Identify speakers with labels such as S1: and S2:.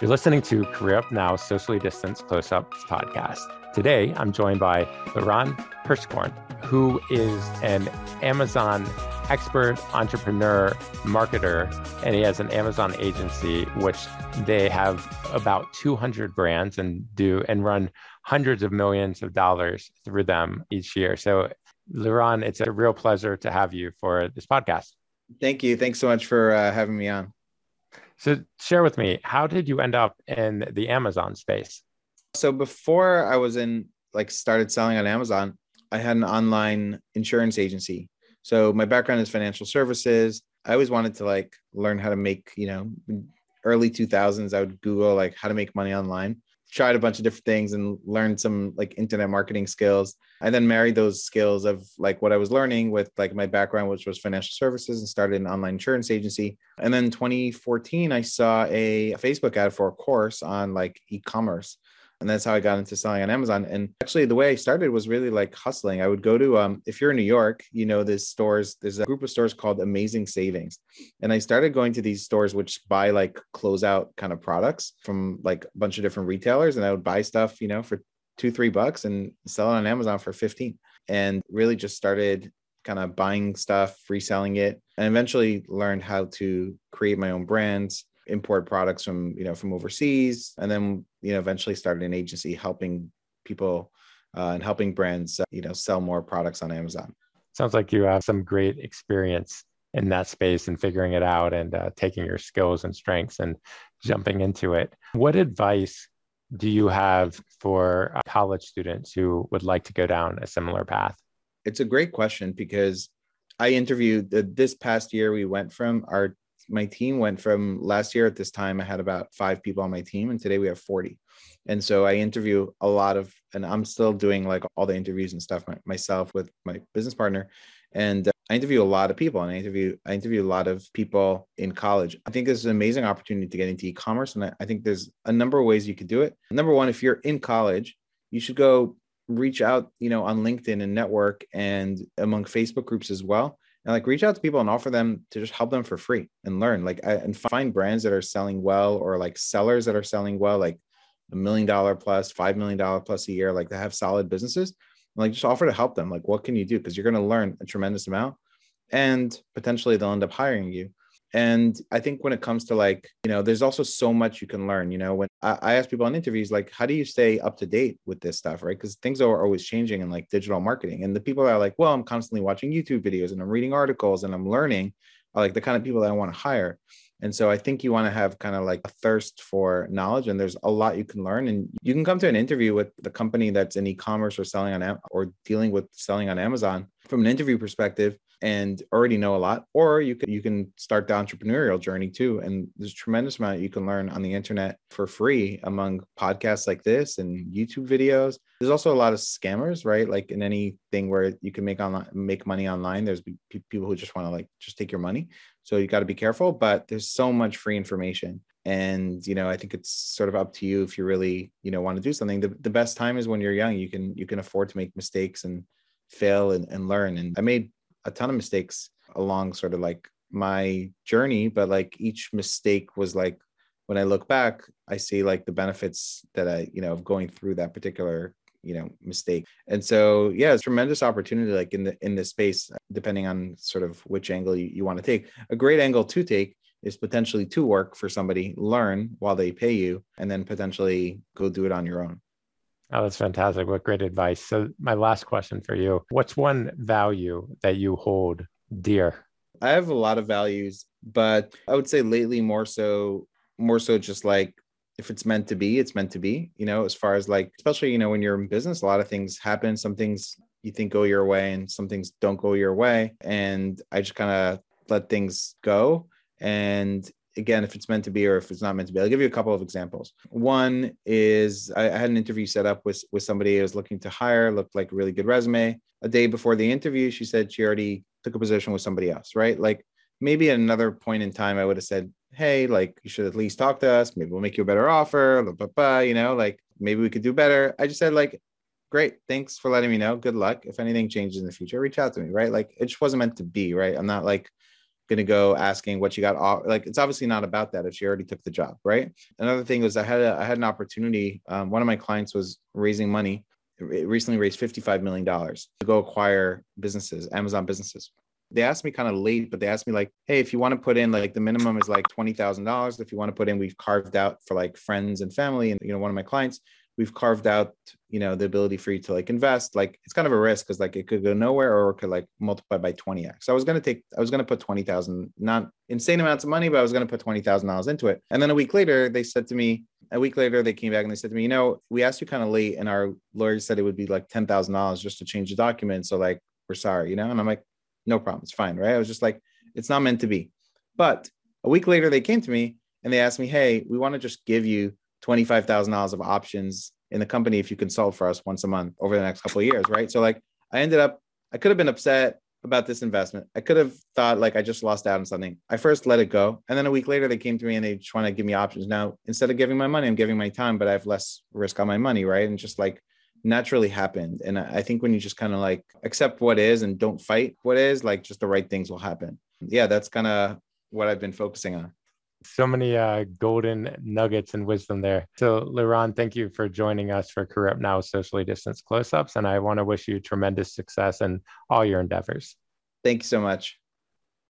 S1: You're listening to Career Up Now Socially Distanced Close Ups podcast. Today, I'm joined by Liran Hirschkorn, who is an Amazon expert, entrepreneur, marketer, and he has an Amazon agency, which they have about 200 brands and do and run hundreds of millions of dollars through them each year. So, Liran, it's a real pleasure to have you for this podcast.
S2: Thank you. Thanks so much for uh, having me on.
S1: So, share with me, how did you end up in the Amazon space?
S2: So, before I was in, like, started selling on Amazon, I had an online insurance agency. So, my background is financial services. I always wanted to, like, learn how to make, you know, early 2000s, I would Google, like, how to make money online tried a bunch of different things and learned some like internet marketing skills. I then married those skills of like what I was learning with like my background, which was financial services, and started an online insurance agency. And then 2014, I saw a Facebook ad for a course on like e-commerce and that's how I got into selling on Amazon. And actually, the way I started was really like hustling. I would go to, um, if you're in New York, you know, there's stores, there's a group of stores called Amazing Savings. And I started going to these stores which buy like closeout kind of products from like a bunch of different retailers. And I would buy stuff, you know, for two, three bucks and sell it on Amazon for 15. And really just started kind of buying stuff, reselling it, and eventually learned how to create my own brands import products from you know from overseas and then you know eventually started an agency helping people uh, and helping brands uh, you know sell more products on amazon.
S1: Sounds like you have some great experience in that space and figuring it out and uh, taking your skills and strengths and jumping into it. What advice do you have for uh, college students who would like to go down a similar path?
S2: It's a great question because i interviewed this past year we went from our my team went from last year at this time i had about five people on my team and today we have 40 and so i interview a lot of and i'm still doing like all the interviews and stuff myself with my business partner. And uh, i interview a lot of people and i interview i interview a lot of people in college. I think this is an amazing opportunity to get into e-commerce and I, I think there's a number of ways you could do it. Number one if you're in college you should go reach out you know on linkedin and network and among facebook groups as well and like reach out to people and offer them to just help them for free and learn like and find brands that are selling well or like sellers that are selling well like a million dollar plus five million dollar plus a year like they have solid businesses. And like just offer to help them. Like what can you do? Because you're going to learn a tremendous amount and potentially they'll end up hiring you and i think when it comes to like you know there's also so much you can learn you know when i, I ask people on interviews like how do you stay up to date with this stuff right? Because things are always changing in like digital marketing. And the people are like well i'm constantly watching youtube videos and i'm reading articles and i'm learning are like the kind of people that i want to hire. And so i think you want to have kind of like a thirst for knowledge and there's a lot you can learn. And you can come to an interview with the company that's in e-commerce or selling on or dealing with selling on amazon from an interview perspective and already know a lot or you can you can start the entrepreneurial journey too. And there's a tremendous amount you can learn on the internet for free among podcasts like this and youtube videos. There's also a lot of scammers right? Like in anything where you can make online make money online there's people who just want to like just take your money. So you got to be careful but there's so much free information. And you know i think it's sort of up to you if you really you know want to do something. The, the best time is when you're young. You can you can afford to make mistakes and fail and, and learn. And i made a ton of mistakes along sort of like my journey but like each mistake was like when i look back i see like the benefits that i you know of going through that particular you know mistake. And so yeah it's tremendous opportunity like in the in this space depending on sort of which angle you, you want to take. A great angle to take is potentially to work for somebody learn while they pay you and then potentially go do it on your own
S1: Oh, that's fantastic. What great advice. So, my last question for you What's one value that you hold dear?
S2: I have a lot of values, but I would say lately more so, more so just like if it's meant to be, it's meant to be, you know, as far as like, especially, you know, when you're in business, a lot of things happen. Some things you think go your way and some things don't go your way. And I just kind of let things go. And again, if it's meant to be or if it's not meant to be. I'll give you a couple of examples. One is I, had an interview set up with with somebody I was looking to hire, looked like a really good resume. A day before the interview, she said she already took a position with somebody else, right? Like maybe at another point in time, I would have said, Hey, like you should at least talk to us. Maybe we'll make you a better offer, blah, blah, blah, you know, like maybe we could do better. I just said, like, great. Thanks for letting me know. Good luck. If anything changes in the future, reach out to me, right? Like it just wasn't meant to be, right? I'm not like going to go asking what you got. off Like it's obviously not about that if she already took the job, right? Another thing was I had a, I had an opportunity. Um, one of my clients was raising money. It recently raised $55 million to go acquire businesses, Amazon businesses. They asked me kind of late, but they asked me like, hey, if you want to put in like the minimum is like $20,000. If you want to put in, we've carved out for like friends and family. And, you know, one of my clients, we've carved out you know the ability for you to like invest like it's kind of a risk because like it could go nowhere or it could like multiply by 20x so i was going to take i was going to put 20000 not insane amounts of money but i was going to put $20000 into it. And then a week later they said to me a week later they came back and they said to me you know we asked you kind of late and our lawyer said it would be like $10000 just to change the document so like we're sorry you know? And i'm like no problem it's fine right? I was just like it's not meant to be. But a week later they came to me and they asked me hey we want to just give you $25000 of options in the company if you consult for us once a month over the next couple of years, right? So like I ended up, I could have been upset about this investment. I could have thought like I just lost out on something. I first let it go. And then a week later they came to me and they just want to give me options. Now, instead of giving my money, I'm giving my time, but I have less risk on my money, right? And just like naturally happened. And I think when you just kind of like accept what is and don't fight what is, like just the right things will happen. Yeah, that's kind of what I've been focusing on
S1: so many uh, golden nuggets and wisdom there. So, Liran, thank you for joining us for Career Up Now Socially Distanced Close Ups. And I want to wish you tremendous success in all your endeavors.
S2: Thank you so much.